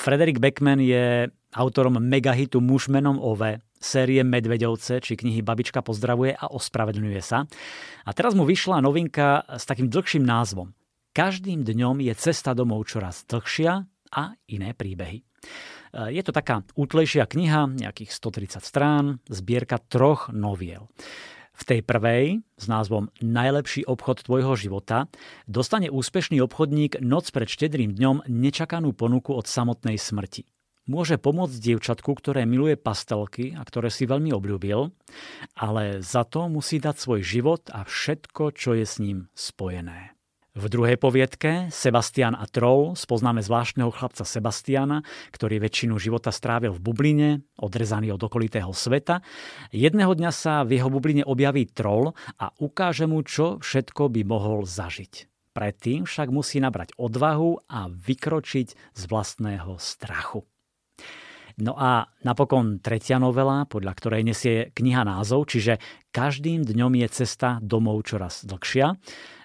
Frederik Beckman je autorom megahitu Muž menom Ove, série Medvedovce či knihy Babička pozdravuje a ospravedlňuje sa. A teraz mu vyšla novinka s takým dlhším názvom. Každým dňom je cesta domov čoraz dlhšia a iné príbehy. Je to taká útlejšia kniha, nejakých 130 strán, zbierka troch noviel. V tej prvej, s názvom Najlepší obchod tvojho života, dostane úspešný obchodník noc pred štedrým dňom nečakanú ponuku od samotnej smrti. Môže pomôcť dievčatku, ktoré miluje pastelky a ktoré si veľmi obľúbil, ale za to musí dať svoj život a všetko, čo je s ním spojené. V druhej poviedke Sebastian a Troll spoznáme zvláštneho chlapca Sebastiana, ktorý väčšinu života strávil v bubline, odrezaný od okolitého sveta. Jedného dňa sa v jeho bubline objaví troll a ukáže mu, čo všetko by mohol zažiť. Predtým však musí nabrať odvahu a vykročiť z vlastného strachu. No a napokon tretia novela, podľa ktorej nesie kniha názov, čiže každým dňom je cesta domov čoraz dlhšia.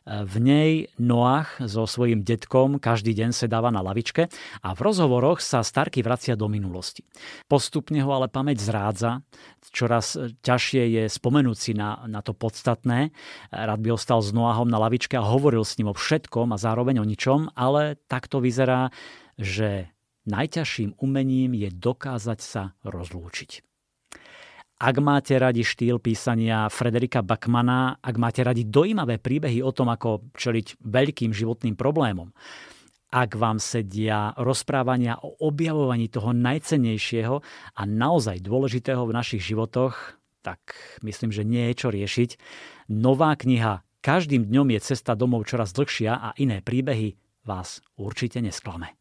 V nej Noach so svojím detkom každý deň sedáva na lavičke a v rozhovoroch sa Starky vracia do minulosti. Postupne ho ale pamäť zrádza, čoraz ťažšie je spomenúť si na, na to podstatné. Rád by ostal s Noahom na lavičke a hovoril s ním o všetkom a zároveň o ničom, ale takto vyzerá, že najťažším umením je dokázať sa rozlúčiť. Ak máte radi štýl písania Frederika Backmana, ak máte radi dojímavé príbehy o tom, ako čeliť veľkým životným problémom, ak vám sedia rozprávania o objavovaní toho najcennejšieho a naozaj dôležitého v našich životoch, tak myslím, že nie je čo riešiť. Nová kniha Každým dňom je cesta domov čoraz dlhšia a iné príbehy vás určite nesklame.